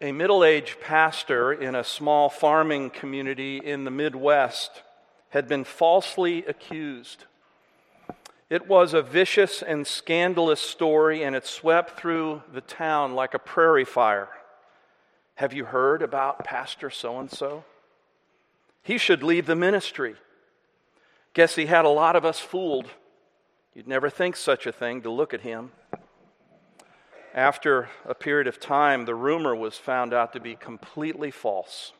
A middle aged pastor in a small farming community in the Midwest had been falsely accused. It was a vicious and scandalous story, and it swept through the town like a prairie fire. Have you heard about Pastor so and so? He should leave the ministry. Guess he had a lot of us fooled. You'd never think such a thing to look at him. After a period of time, the rumor was found out to be completely false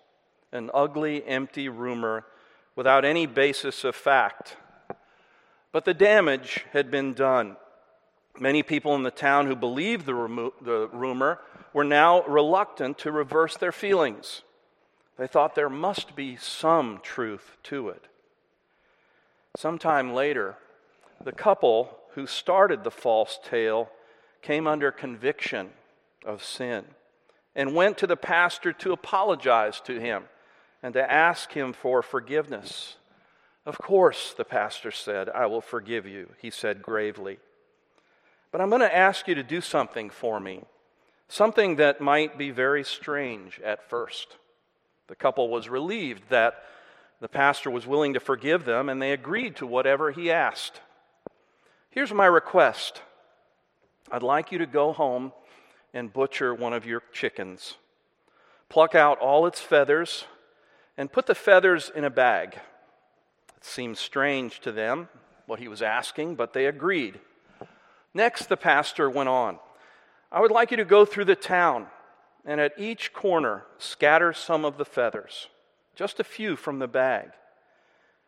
an ugly, empty rumor without any basis of fact. But the damage had been done. Many people in the town who believed the, remo- the rumor were now reluctant to reverse their feelings. They thought there must be some truth to it. Sometime later, the couple who started the false tale came under conviction of sin and went to the pastor to apologize to him and to ask him for forgiveness. Of course, the pastor said, I will forgive you, he said gravely. But I'm going to ask you to do something for me, something that might be very strange at first. The couple was relieved that the pastor was willing to forgive them, and they agreed to whatever he asked. Here's my request I'd like you to go home and butcher one of your chickens. Pluck out all its feathers and put the feathers in a bag. It seemed strange to them what he was asking, but they agreed. Next, the pastor went on I would like you to go through the town and at each corner scatter some of the feathers, just a few from the bag.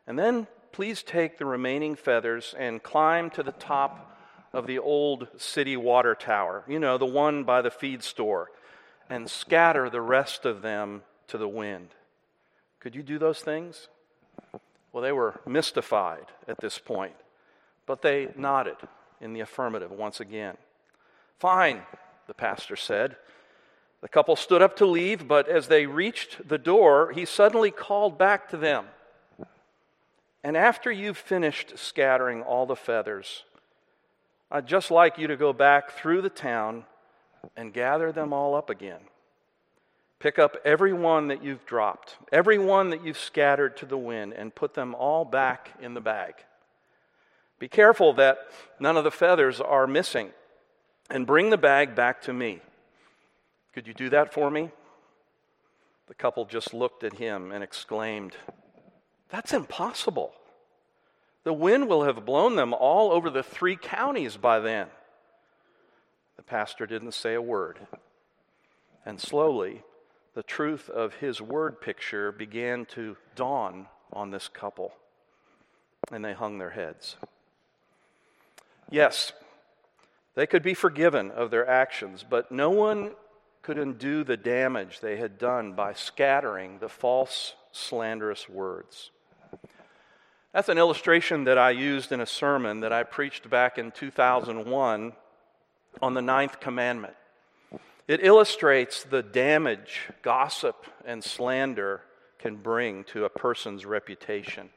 And then please take the remaining feathers and climb to the top of the old city water tower, you know, the one by the feed store, and scatter the rest of them to the wind. Could you do those things? Well, they were mystified at this point, but they nodded in the affirmative once again. Fine, the pastor said. The couple stood up to leave, but as they reached the door, he suddenly called back to them. And after you've finished scattering all the feathers, I'd just like you to go back through the town and gather them all up again. Pick up every one that you've dropped, every one that you've scattered to the wind, and put them all back in the bag. Be careful that none of the feathers are missing, and bring the bag back to me. Could you do that for me? The couple just looked at him and exclaimed, That's impossible. The wind will have blown them all over the three counties by then. The pastor didn't say a word. And slowly, the truth of his word picture began to dawn on this couple, and they hung their heads. Yes, they could be forgiven of their actions, but no one could undo the damage they had done by scattering the false, slanderous words. That's an illustration that I used in a sermon that I preached back in 2001 on the ninth commandment. It illustrates the damage gossip and slander can bring to a person's reputation.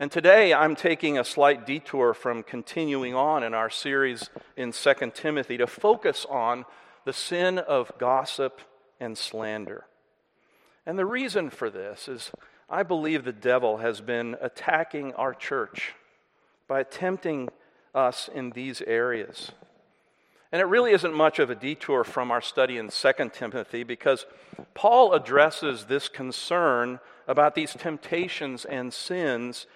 And today I'm taking a slight detour from continuing on in our series in 2 Timothy to focus on the sin of gossip and slander. And the reason for this is I believe the devil has been attacking our church by tempting us in these areas. And it really isn't much of a detour from our study in 2 Timothy because Paul addresses this concern about these temptations and sins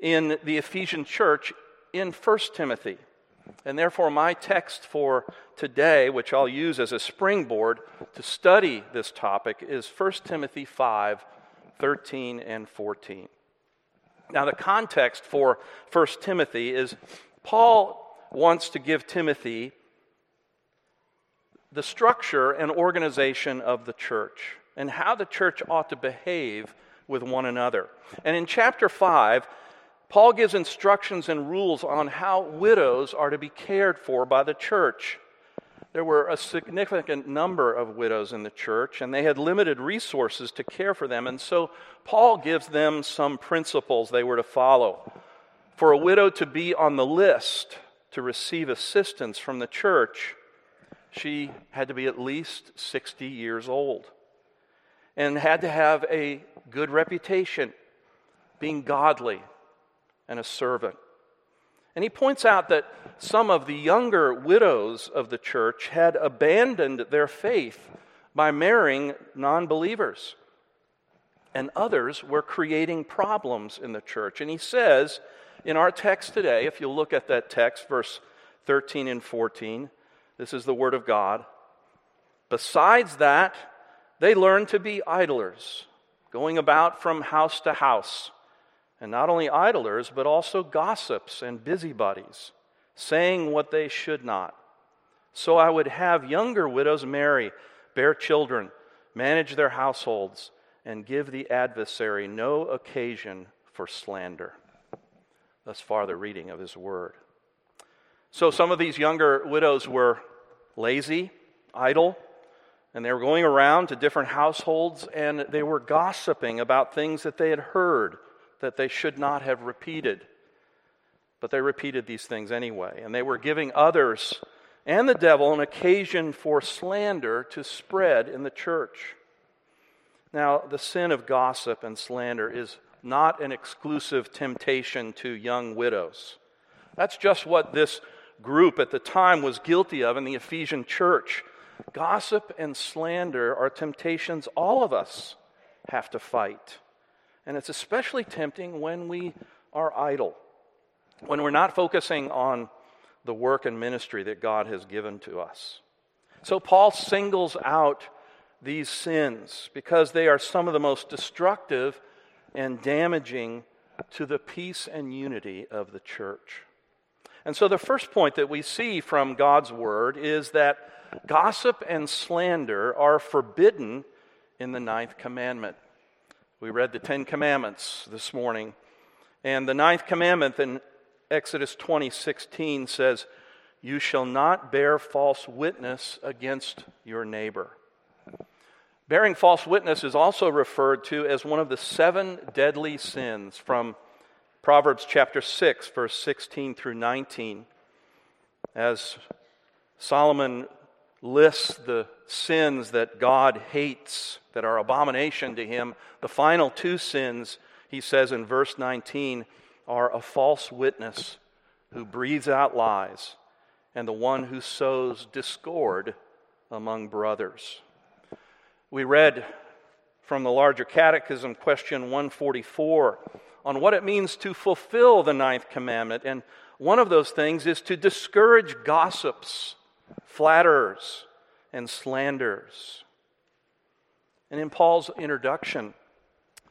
in the Ephesian church in 1 Timothy. And therefore, my text for today, which I'll use as a springboard to study this topic, is 1 Timothy 5 13 and 14. Now, the context for 1 Timothy is Paul wants to give Timothy the structure and organization of the church and how the church ought to behave with one another. And in chapter 5, Paul gives instructions and rules on how widows are to be cared for by the church. There were a significant number of widows in the church, and they had limited resources to care for them. And so Paul gives them some principles they were to follow. For a widow to be on the list to receive assistance from the church, she had to be at least 60 years old and had to have a good reputation, being godly and a servant. And he points out that some of the younger widows of the church had abandoned their faith by marrying non believers. And others were creating problems in the church. And he says in our text today, if you look at that text, verse 13 and 14, this is the Word of God. Besides that, they learned to be idlers, going about from house to house and not only idlers, but also gossips and busybodies, saying what they should not. So I would have younger widows marry, bear children, manage their households, and give the adversary no occasion for slander. Thus far, the reading of his word. So some of these younger widows were lazy, idle, and they were going around to different households and they were gossiping about things that they had heard that they should not have repeated. But they repeated these things anyway. And they were giving others and the devil an occasion for slander to spread in the church. Now, the sin of gossip and slander is not an exclusive temptation to young widows. That's just what this group at the time was guilty of in the Ephesian church. Gossip and slander are temptations all of us have to fight. And it's especially tempting when we are idle, when we're not focusing on the work and ministry that God has given to us. So Paul singles out these sins because they are some of the most destructive and damaging to the peace and unity of the church. And so the first point that we see from God's word is that gossip and slander are forbidden in the ninth commandment. We read the Ten Commandments this morning. And the ninth commandment in Exodus 20 16 says, You shall not bear false witness against your neighbor. Bearing false witness is also referred to as one of the seven deadly sins from Proverbs chapter 6, verse 16 through 19. As Solomon lists the sins that God hates, that are abomination to him. The final two sins, he says in verse 19, are a false witness who breathes out lies and the one who sows discord among brothers. We read from the larger catechism, question 144, on what it means to fulfill the ninth commandment. And one of those things is to discourage gossips, flatterers, and slanders. And in Paul's introduction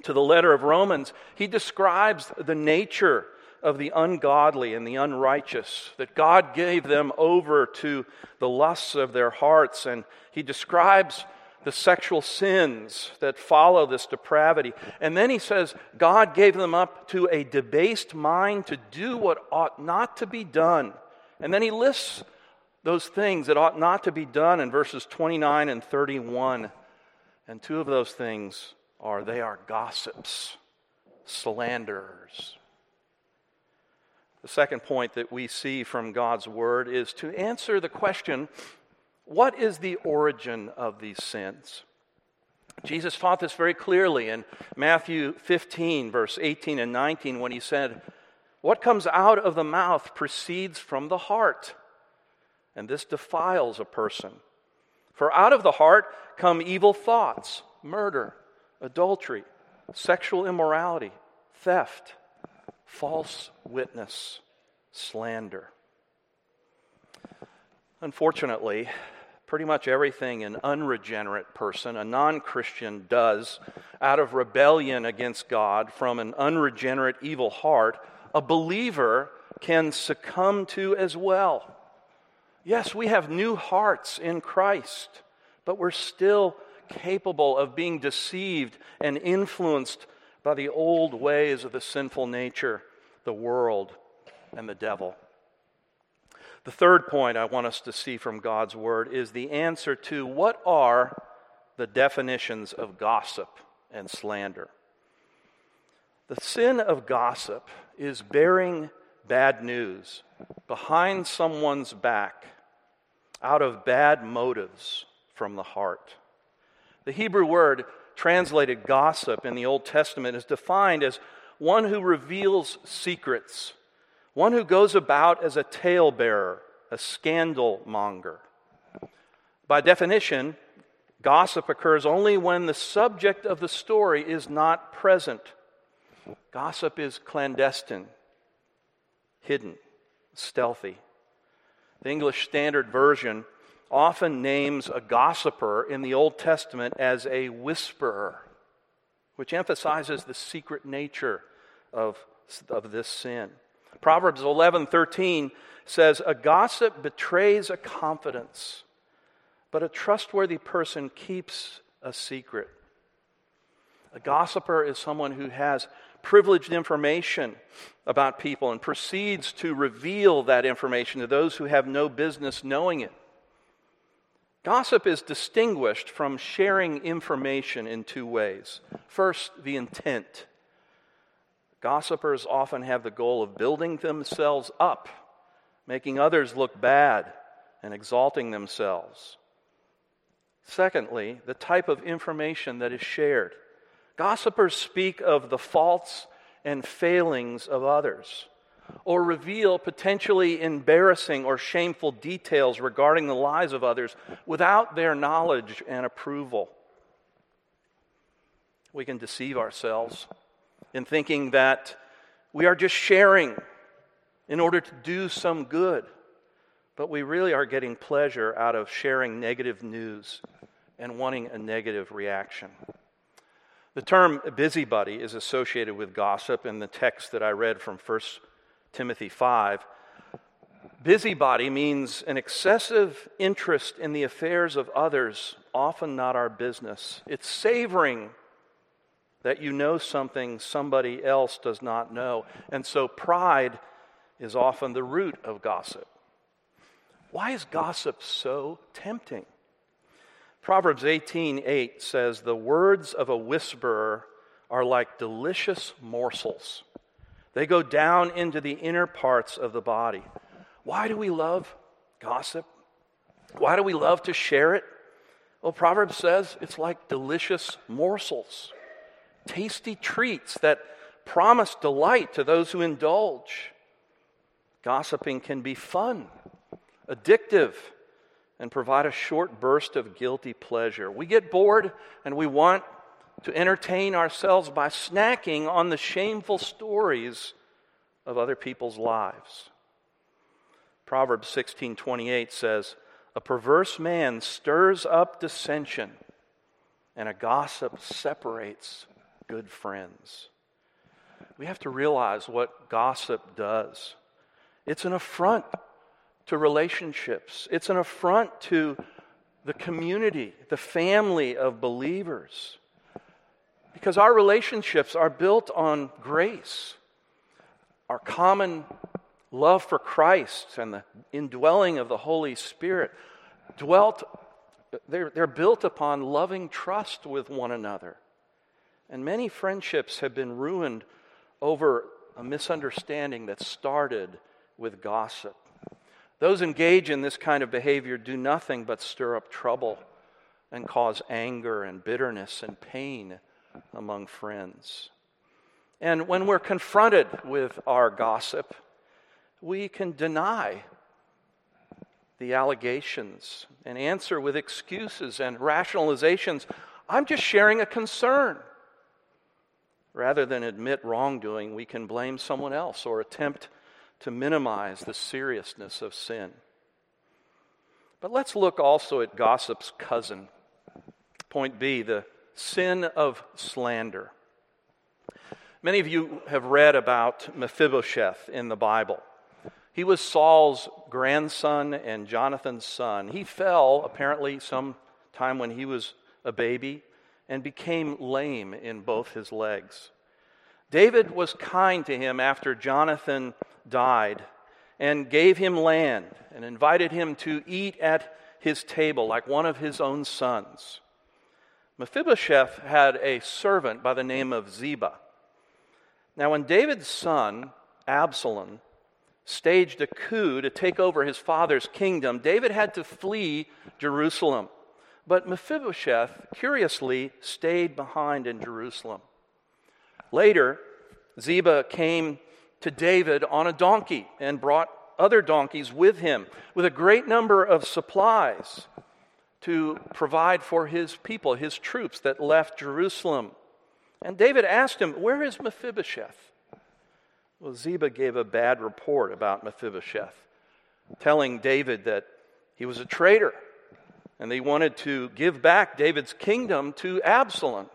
to the letter of Romans, he describes the nature of the ungodly and the unrighteous, that God gave them over to the lusts of their hearts. And he describes the sexual sins that follow this depravity. And then he says, God gave them up to a debased mind to do what ought not to be done. And then he lists those things that ought not to be done in verses 29 and 31. And two of those things are they are gossips, slanderers. The second point that we see from God's word is to answer the question what is the origin of these sins? Jesus taught this very clearly in Matthew 15, verse 18 and 19, when he said, What comes out of the mouth proceeds from the heart and this defiles a person. For out of the heart come evil thoughts, murder, adultery, sexual immorality, theft, false witness, slander. Unfortunately, pretty much everything an unregenerate person, a non Christian, does out of rebellion against God from an unregenerate evil heart, a believer can succumb to as well. Yes, we have new hearts in Christ, but we're still capable of being deceived and influenced by the old ways of the sinful nature, the world, and the devil. The third point I want us to see from God's Word is the answer to what are the definitions of gossip and slander. The sin of gossip is bearing bad news behind someone's back out of bad motives from the heart. The Hebrew word translated gossip in the Old Testament is defined as one who reveals secrets, one who goes about as a talebearer, a scandal monger. By definition, gossip occurs only when the subject of the story is not present. Gossip is clandestine, hidden, stealthy. The English Standard Version often names a gossiper in the Old Testament as a whisperer, which emphasizes the secret nature of, of this sin. Proverbs 11:13 says a gossip betrays a confidence, but a trustworthy person keeps a secret. A gossiper is someone who has privileged information about people and proceeds to reveal that information to those who have no business knowing it. Gossip is distinguished from sharing information in two ways. First, the intent. Gossipers often have the goal of building themselves up, making others look bad, and exalting themselves. Secondly, the type of information that is shared. Gossipers speak of the faults and failings of others or reveal potentially embarrassing or shameful details regarding the lives of others without their knowledge and approval. We can deceive ourselves in thinking that we are just sharing in order to do some good, but we really are getting pleasure out of sharing negative news and wanting a negative reaction. The term busybody is associated with gossip in the text that I read from 1 Timothy 5. Busybody means an excessive interest in the affairs of others, often not our business. It's savoring that you know something somebody else does not know. And so pride is often the root of gossip. Why is gossip so tempting? Proverbs 18:8 says the words of a whisperer are like delicious morsels they go down into the inner parts of the body. Why do we love gossip? Why do we love to share it? Well, Proverbs says it's like delicious morsels, tasty treats that promise delight to those who indulge. Gossiping can be fun, addictive, and provide a short burst of guilty pleasure. We get bored and we want to entertain ourselves by snacking on the shameful stories of other people's lives. Proverbs 16:28 says, "A perverse man stirs up dissension, and a gossip separates good friends." We have to realize what gossip does. It's an affront to relationships. It's an affront to the community, the family of believers. Because our relationships are built on grace, our common love for Christ and the indwelling of the Holy Spirit dwelt they're, they're built upon loving trust with one another. And many friendships have been ruined over a misunderstanding that started with gossip. Those engaged in this kind of behavior do nothing but stir up trouble and cause anger and bitterness and pain among friends. And when we're confronted with our gossip, we can deny the allegations and answer with excuses and rationalizations. I'm just sharing a concern. Rather than admit wrongdoing, we can blame someone else or attempt to minimize the seriousness of sin. But let's look also at gossip's cousin. Point B, the sin of slander. Many of you have read about Mephibosheth in the Bible. He was Saul's grandson and Jonathan's son. He fell, apparently, some time when he was a baby and became lame in both his legs. David was kind to him after Jonathan died and gave him land and invited him to eat at his table like one of his own sons. Mephibosheth had a servant by the name of Ziba. Now, when David's son, Absalom, staged a coup to take over his father's kingdom, David had to flee Jerusalem. But Mephibosheth, curiously, stayed behind in Jerusalem. Later, Ziba came to David on a donkey and brought other donkeys with him, with a great number of supplies to provide for his people, his troops that left Jerusalem. And David asked him, Where is Mephibosheth? Well, Ziba gave a bad report about Mephibosheth, telling David that he was a traitor and they wanted to give back David's kingdom to Absalom.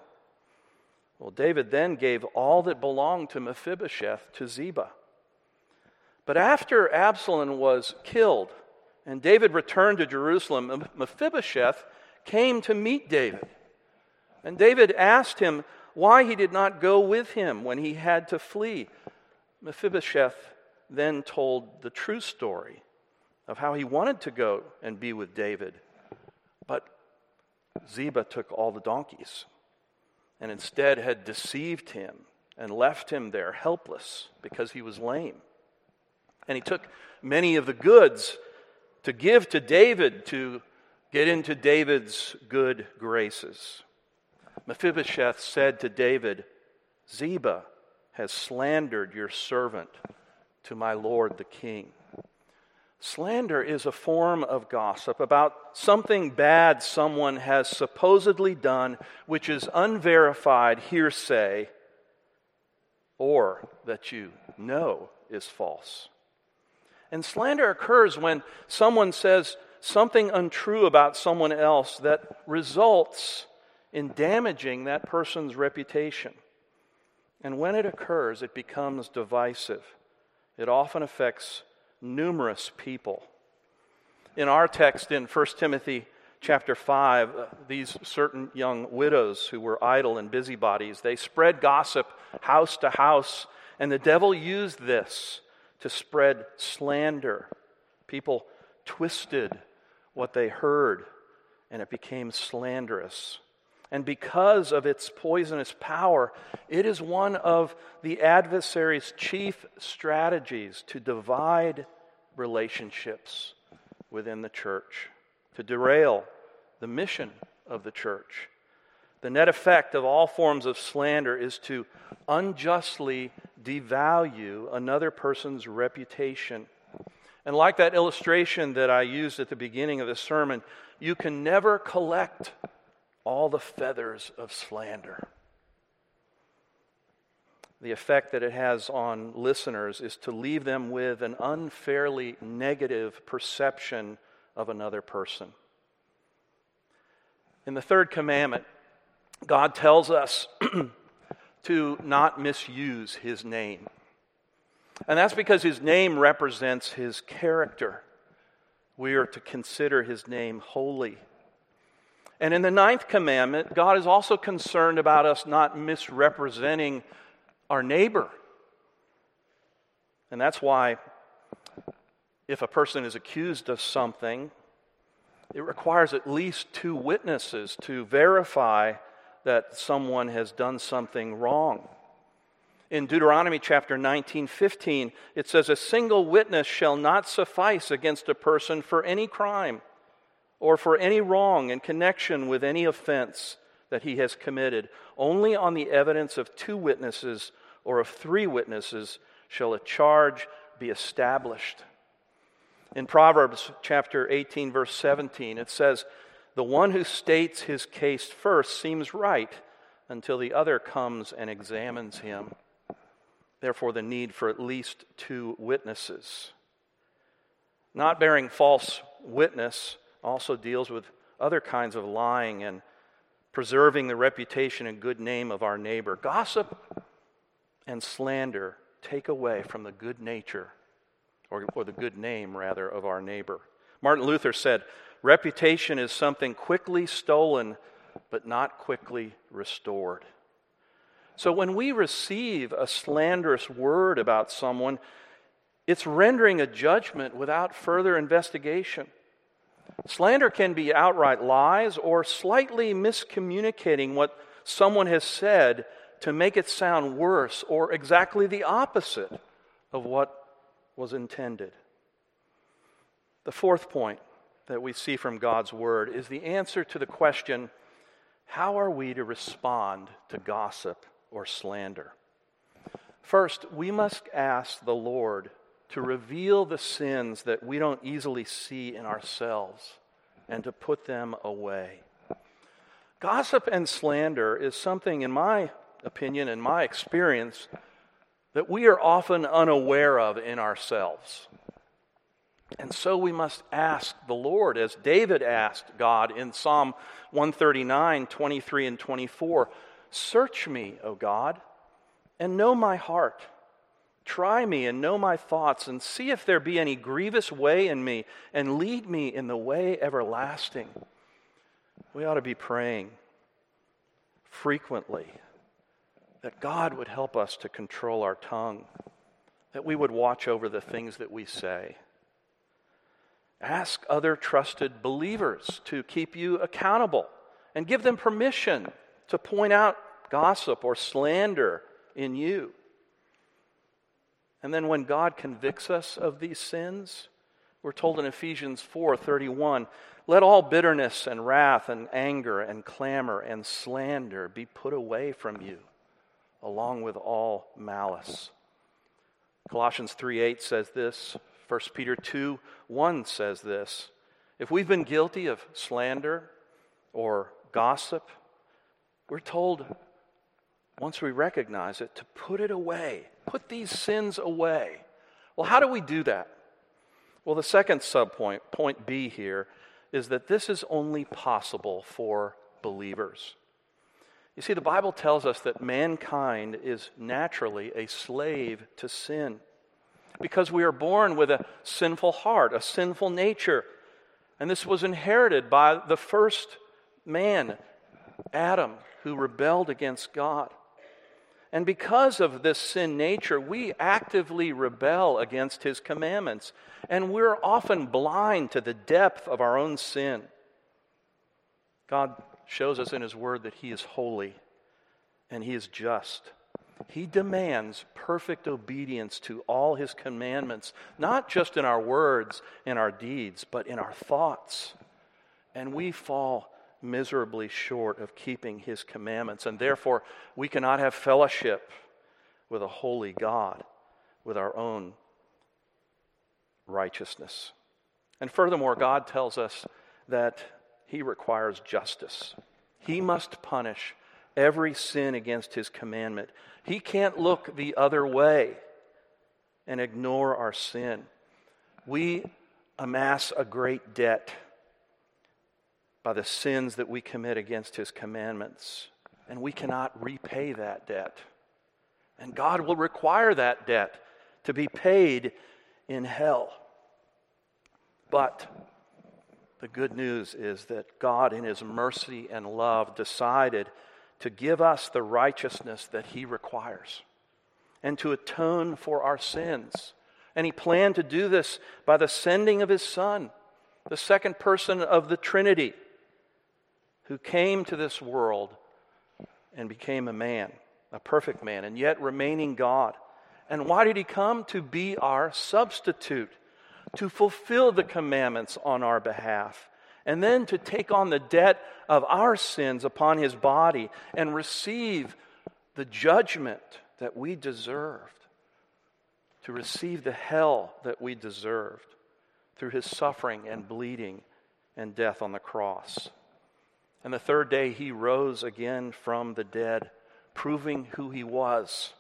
Well, David then gave all that belonged to Mephibosheth to Ziba. But after Absalom was killed and David returned to Jerusalem, Mephibosheth came to meet David. And David asked him why he did not go with him when he had to flee. Mephibosheth then told the true story of how he wanted to go and be with David, but Ziba took all the donkeys and instead had deceived him and left him there helpless because he was lame. And he took many of the goods to give to David to get into David's good graces. Mephibosheth said to David, Ziba has slandered your servant to my lord the king. Slander is a form of gossip about something bad someone has supposedly done, which is unverified hearsay, or that you know is false. And slander occurs when someone says something untrue about someone else that results in damaging that person's reputation. And when it occurs, it becomes divisive. It often affects numerous people. In our text in 1 Timothy chapter 5, uh, these certain young widows who were idle and busybodies, they spread gossip house to house, and the devil used this to spread slander. People twisted what they heard, and it became slanderous. And because of its poisonous power, it is one of the adversary's chief strategies to divide relationships within the church, to derail the mission of the church. The net effect of all forms of slander is to unjustly devalue another person's reputation. And like that illustration that I used at the beginning of the sermon, you can never collect all the feathers of slander. The effect that it has on listeners is to leave them with an unfairly negative perception of another person. In the third commandment, God tells us to not misuse his name. And that's because his name represents his character. We are to consider his name holy and in the ninth commandment, God is also concerned about us not misrepresenting our neighbor. And that's why, if a person is accused of something, it requires at least two witnesses to verify that someone has done something wrong. In Deuteronomy chapter 19, 15, it says, A single witness shall not suffice against a person for any crime or for any wrong in connection with any offense that he has committed. Only on the evidence of two witnesses or of three witnesses shall a charge be established. In Proverbs chapter 18, verse 17, it says, The one who states his case first seems right until the other comes and examines him. Therefore, the need for at least two witnesses. Not bearing false witness also deals with other kinds of lying and preserving the reputation and good name of our neighbor. Gossip and slander take away from the good nature, or, or the good name, rather, of our neighbor. Martin Luther said, Reputation is something quickly stolen, but not quickly restored. So when we receive a slanderous word about someone, it's rendering a judgment without further investigation. Slander can be outright lies or slightly miscommunicating what someone has said to make it sound worse or exactly the opposite of what was intended. The fourth point that we see from God's Word is the answer to the question how are we to respond to gossip or slander? First, we must ask the Lord to reveal the sins that we don't easily see in ourselves and to put them away. Gossip and slander is something, in my opinion, in my experience, that we are often unaware of in ourselves. And so we must ask the Lord, as David asked God in Psalm 139, 23, and 24 Search me, O God, and know my heart. Try me and know my thoughts, and see if there be any grievous way in me, and lead me in the way everlasting. We ought to be praying frequently that God would help us to control our tongue, that we would watch over the things that we say. Ask other trusted believers to keep you accountable and give them permission to point out gossip or slander in you. And then when God convicts us of these sins, we're told in Ephesians 4:31, let all bitterness and wrath and anger and clamor and slander be put away from you, along with all malice. Colossians 3:8 says this, 1 Peter 2 1 says this. If we've been guilty of slander or gossip, we're told once we recognize it to put it away, put these sins away. Well, how do we do that? Well, the second subpoint, point B here, is that this is only possible for believers. You see, the Bible tells us that mankind is naturally a slave to sin because we are born with a sinful heart, a sinful nature. And this was inherited by the first man, Adam, who rebelled against God. And because of this sin nature, we actively rebel against his commandments. And we're often blind to the depth of our own sin. God shows us in his word that he is holy and he is just. He demands perfect obedience to all his commandments, not just in our words and our deeds, but in our thoughts. And we fall miserably short of keeping his commandments, and therefore we cannot have fellowship with a holy God with our own righteousness. And furthermore, God tells us that he requires justice. He must punish every sin against his commandment. He can't look the other way and ignore our sin. We amass a great debt by the sins that we commit against his commandments, and we cannot repay that debt. And God will require that debt to be paid in hell. But the good news is that God, in his mercy and love, decided to give us the righteousness that he requires and to atone for our sins. And he planned to do this by the sending of his Son, the second person of the Trinity, who came to this world and became a man, a perfect man, and yet remaining God. And why did he come? To be our substitute, to fulfill the commandments on our behalf and then to take on the debt of our sins upon his body and receive the judgment that we deserved, to receive the hell that we deserved through his suffering and bleeding and death on the cross. And the third day he rose again from the dead, proving who he was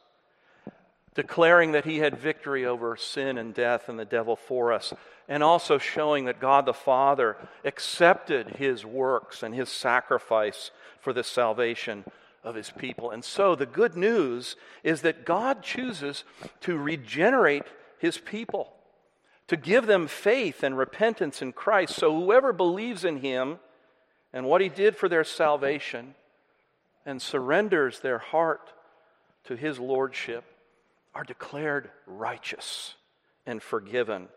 declaring that he had victory over sin and death and the devil for us, and also showing that God the Father accepted his works and his sacrifice for the salvation of his people. And so the good news is that God chooses to regenerate his people, to give them faith and repentance in Christ. So whoever believes in him and what he did for their salvation and surrenders their heart to his lordship are declared righteous and forgiven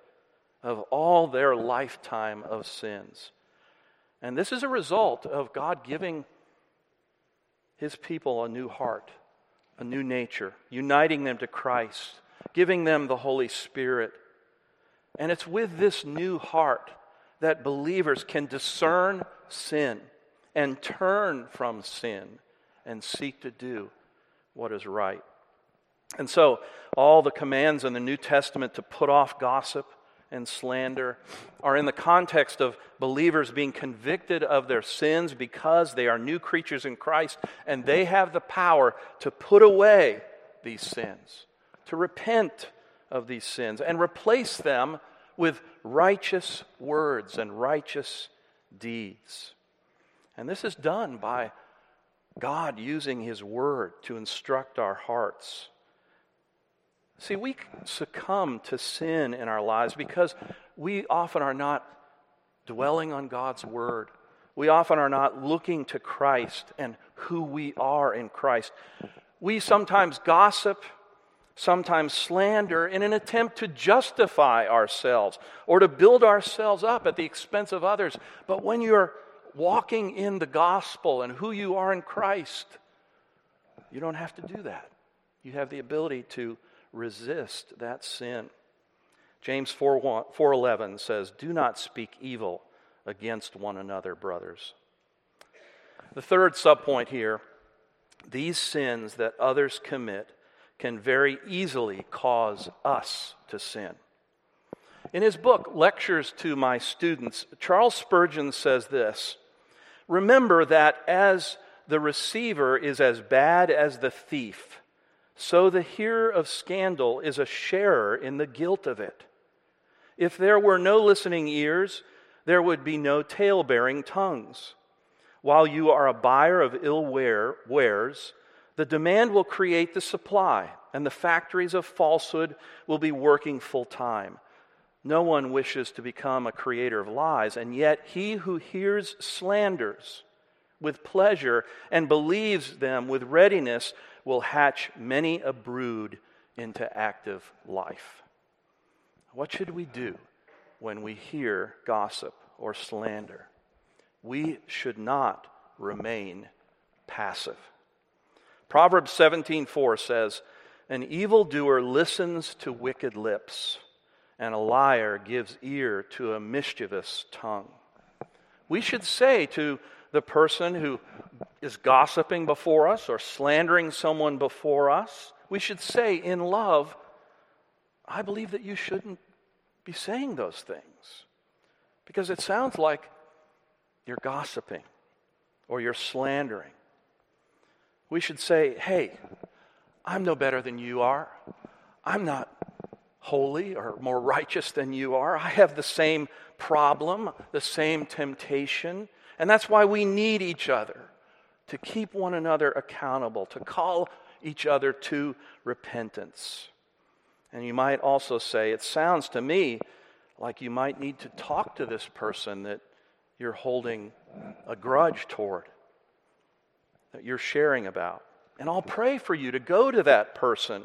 of all their lifetime of sins. And this is a result of God giving his people a new heart, a new nature, uniting them to Christ, giving them the Holy Spirit, And it's with this new heart that believers can discern sin and turn from sin and seek to do what is right. And so, all the commands in the New Testament to put off gossip and slander are in the context of believers being convicted of their sins because they are new creatures in Christ and they have the power to put away these sins, to repent of these sins, and replace them with righteous words and righteous deeds. And this is done by God using His Word to instruct our hearts. See, we succumb to sin in our lives because we often are not dwelling on God's Word. We often are not looking to Christ and who we are in Christ. We sometimes gossip, sometimes slander in an attempt to justify ourselves or to build ourselves up at the expense of others. But when you're walking in the gospel and who you are in Christ, you don't have to do that. You have the ability to resist that sin. James 4, 4:11 says, "Do not speak evil against one another, brothers." The third subpoint here, these sins that others commit can very easily cause us to sin. In his book, Lectures to My Students, Charles Spurgeon says this Remember that as the receiver is as bad as the thief, so the hearer of scandal is a sharer in the guilt of it. If there were no listening ears, there would be no tale bearing tongues. While you are a buyer of ill wares, the demand will create the supply, and the factories of falsehood will be working full time. No one wishes to become a creator of lies, and yet he who hears slanders with pleasure and believes them with readiness will hatch many a brood into active life. What should we do when we hear gossip or slander? We should not remain passive. Proverbs 17:4 says, "An evildoer listens to wicked lips, and a liar gives ear to a mischievous tongue." We should say to the person who is gossiping before us or slandering someone before us, we should say in love, I believe that you shouldn't be saying those things. Because it sounds like you're gossiping or you're slandering. We should say, hey, I'm no better than you are. I'm not holy or more righteous than you are. I have the same problem, the same temptation. And that's why we need each other to keep one another accountable, to call each other to repentance. And you might also say, it sounds to me like you might need to talk to this person that you're holding a grudge toward, that you're sharing about. And I'll pray for you to go to that person.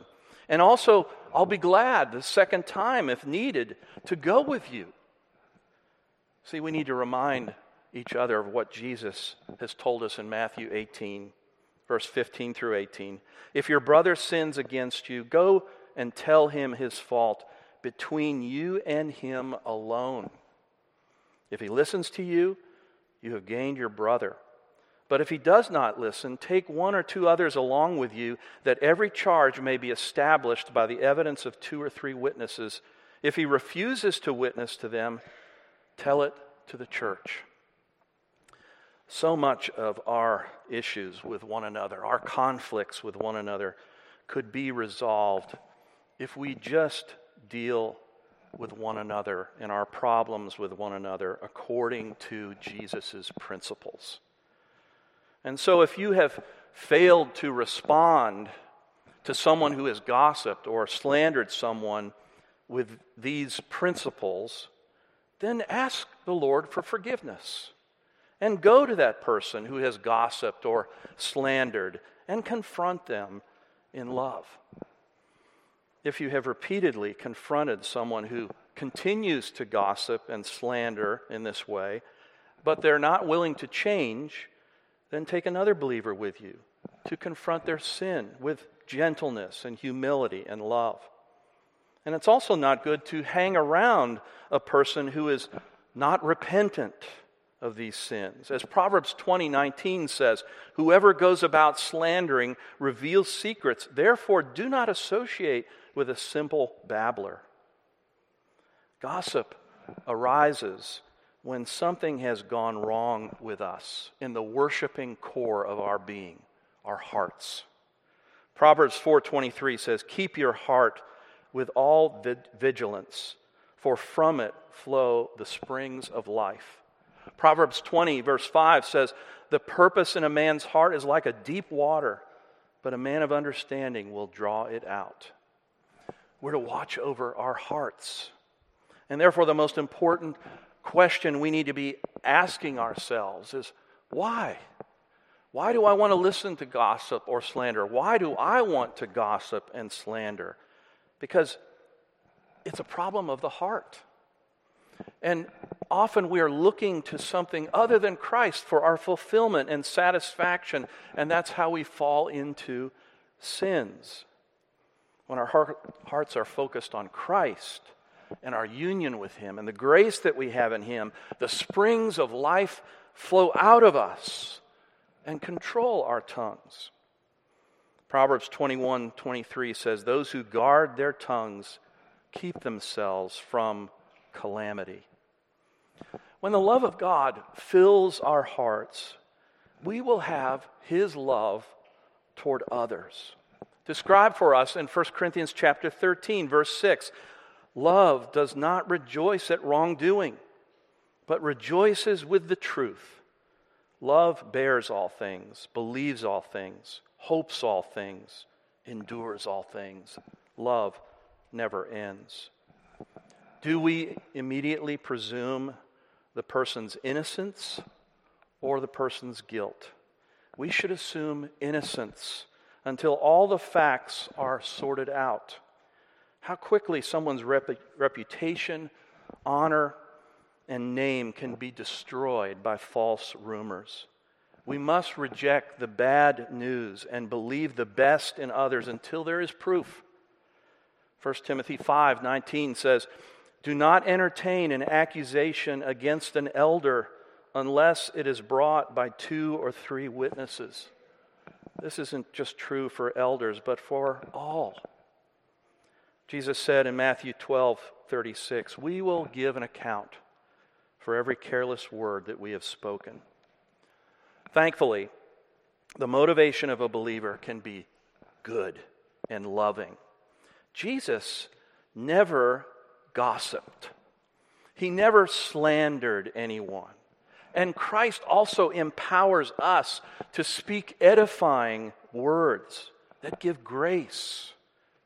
And also, I'll be glad the second time, if needed, to go with you. See, we need to remind each other of what Jesus has told us in Matthew 18, verse 15 through 18. If your brother sins against you, go and tell him his fault between you and him alone. If he listens to you, you have gained your brother. But if he does not listen, take one or two others along with you, that every charge may be established by the evidence of two or three witnesses. If he refuses to witness to them, tell it to the church. So much of our issues with one another, our conflicts with one another, could be resolved if we just deal with one another and our problems with one another according to Jesus' principles. And so, if you have failed to respond to someone who has gossiped or slandered someone with these principles, then ask the Lord for forgiveness and go to that person who has gossiped or slandered and confront them in love. If you have repeatedly confronted someone who continues to gossip and slander in this way, but they're not willing to change, then take another believer with you to confront their sin with gentleness and humility and love. And it's also not good to hang around a person who is not repentant of these sins. As Proverbs 20:19 says, whoever goes about slandering reveals secrets. Therefore do not associate with a simple babbler. Gossip arises when something has gone wrong with us in the worshiping core of our being, our hearts. Proverbs 4:23 says, "Keep your heart with all vigilance, for from it flow the springs of life." Proverbs 20 verse 5 says, "The purpose in a man's heart is like a deep water, but a man of understanding will draw it out." We're to watch over our hearts. And therefore the most important question we need to be asking ourselves is why? Why do I want to listen to gossip or slander? Why do I want to gossip and slander? Because it's a problem of the heart. And often we are looking to something other than Christ for our fulfillment and satisfaction, and that's how we fall into sins. When our heart, hearts are focused on Christ, and our union with Him and the grace that we have in Him, the springs of life flow out of us and control our tongues. Proverbs 21 23 says, Those who guard their tongues keep themselves from calamity. When the love of God fills our hearts, we will have His love toward others. Described for us in 1 Corinthians chapter 13, verse 6. Love does not rejoice at wrongdoing, but rejoices with the truth. Love bears all things, believes all things, hopes all things, endures all things. Love never ends. Do we immediately presume the person's innocence or the person's guilt? We should assume innocence until all the facts are sorted out how quickly someone's rep- reputation, honor, and name can be destroyed by false rumors. We must reject the bad news and believe the best in others until there is proof. 1 Timothy 5:19 says, "Do not entertain an accusation against an elder unless it is brought by two or three witnesses." This isn't just true for elders, but for all. Jesus said in Matthew 12, 36, We will give an account for every careless word that we have spoken. Thankfully, the motivation of a believer can be good and loving. Jesus never gossiped, he never slandered anyone. And Christ also empowers us to speak edifying words that give grace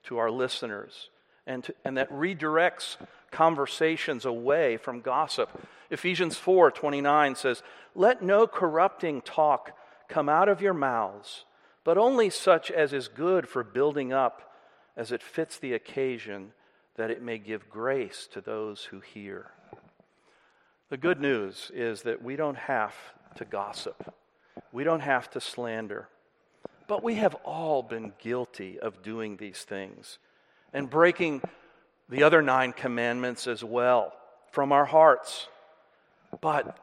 to our listeners and, to, and that redirects conversations away from gossip. Ephesians 4 29 says, Let no corrupting talk come out of your mouths, but only such as is good for building up as it fits the occasion, that it may give grace to those who hear. The good news is that we don't have to gossip, we don't have to slander. But we have all been guilty of doing these things and breaking the other nine commandments as well from our hearts. But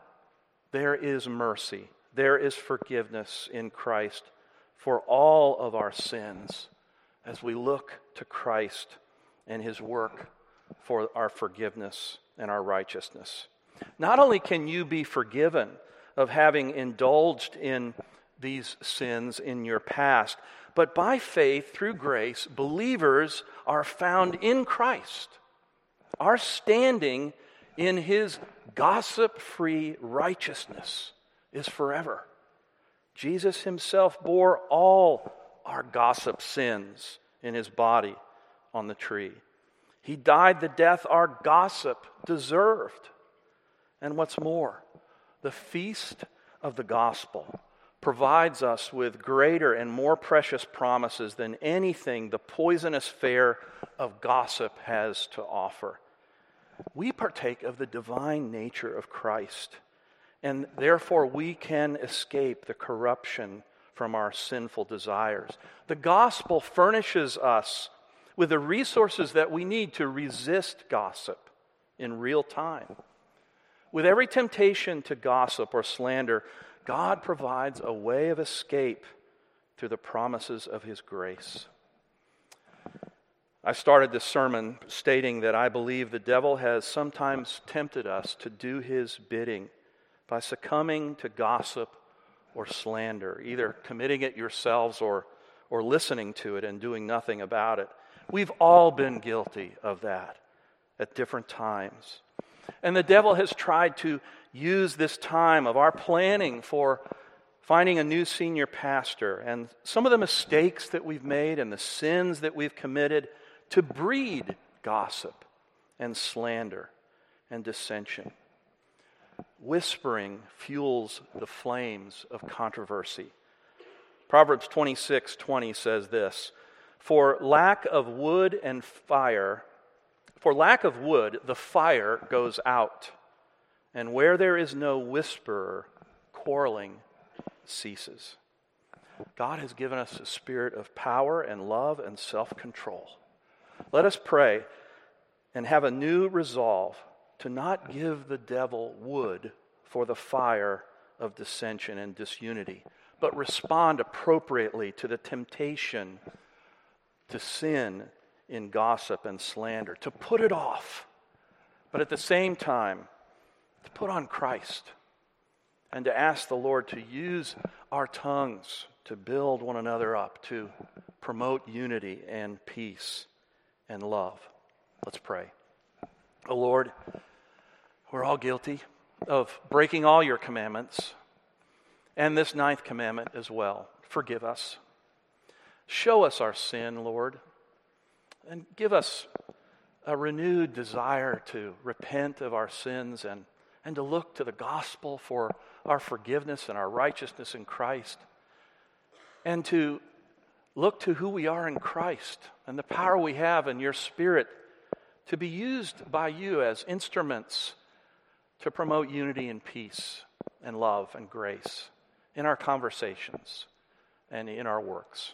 there is mercy, there is forgiveness in Christ for all of our sins as we look to Christ and his work for our forgiveness and our righteousness. Not only can you be forgiven of having indulged in these sins in your past, but by faith, through grace, believers are found in Christ. Our standing in his gossip free righteousness is forever. Jesus himself bore all our gossip sins in his body on the tree. He died the death our gossip deserved. And what's more, the feast of the gospel provides us with greater and more precious promises than anything the poisonous fare of gossip has to offer. We partake of the divine nature of Christ, and therefore we can escape the corruption from our sinful desires. The gospel furnishes us with the resources that we need to resist gossip in real time. With every temptation to gossip or slander, God provides a way of escape through the promises of His grace. I started this sermon stating that I believe the devil has sometimes tempted us to do his bidding by succumbing to gossip or slander, either committing it yourselves or, or listening to it and doing nothing about it. We've all been guilty of that at different times. And the devil has tried to use this time of our planning for finding a new senior pastor and some of the mistakes that we've made and the sins that we've committed to breed gossip and slander and dissension. Whispering fuels the flames of controversy. Proverbs 26 20 says this For lack of wood and fire, for lack of wood, the fire goes out, and where there is no whisperer, quarreling ceases. God has given us a spirit of power and love and self control. Let us pray and have a new resolve to not give the devil wood for the fire of dissension and disunity, but respond appropriately to the temptation to sin in gossip and slander, to put it off, but at the same time, to put on Christ and to ask the Lord to use our tongues to build one another up, to promote unity and peace and love. Let's pray. Oh Lord, we're all guilty of breaking all your commandments and this ninth commandment as well. Forgive us. Show us our sin, Lord, and give us a renewed desire to repent of our sins and, and to look to the gospel for our forgiveness and our righteousness in Christ, and to look to who we are in Christ and the power we have in your Spirit to be used by you as instruments to promote unity and peace and love and grace in our conversations and in our works.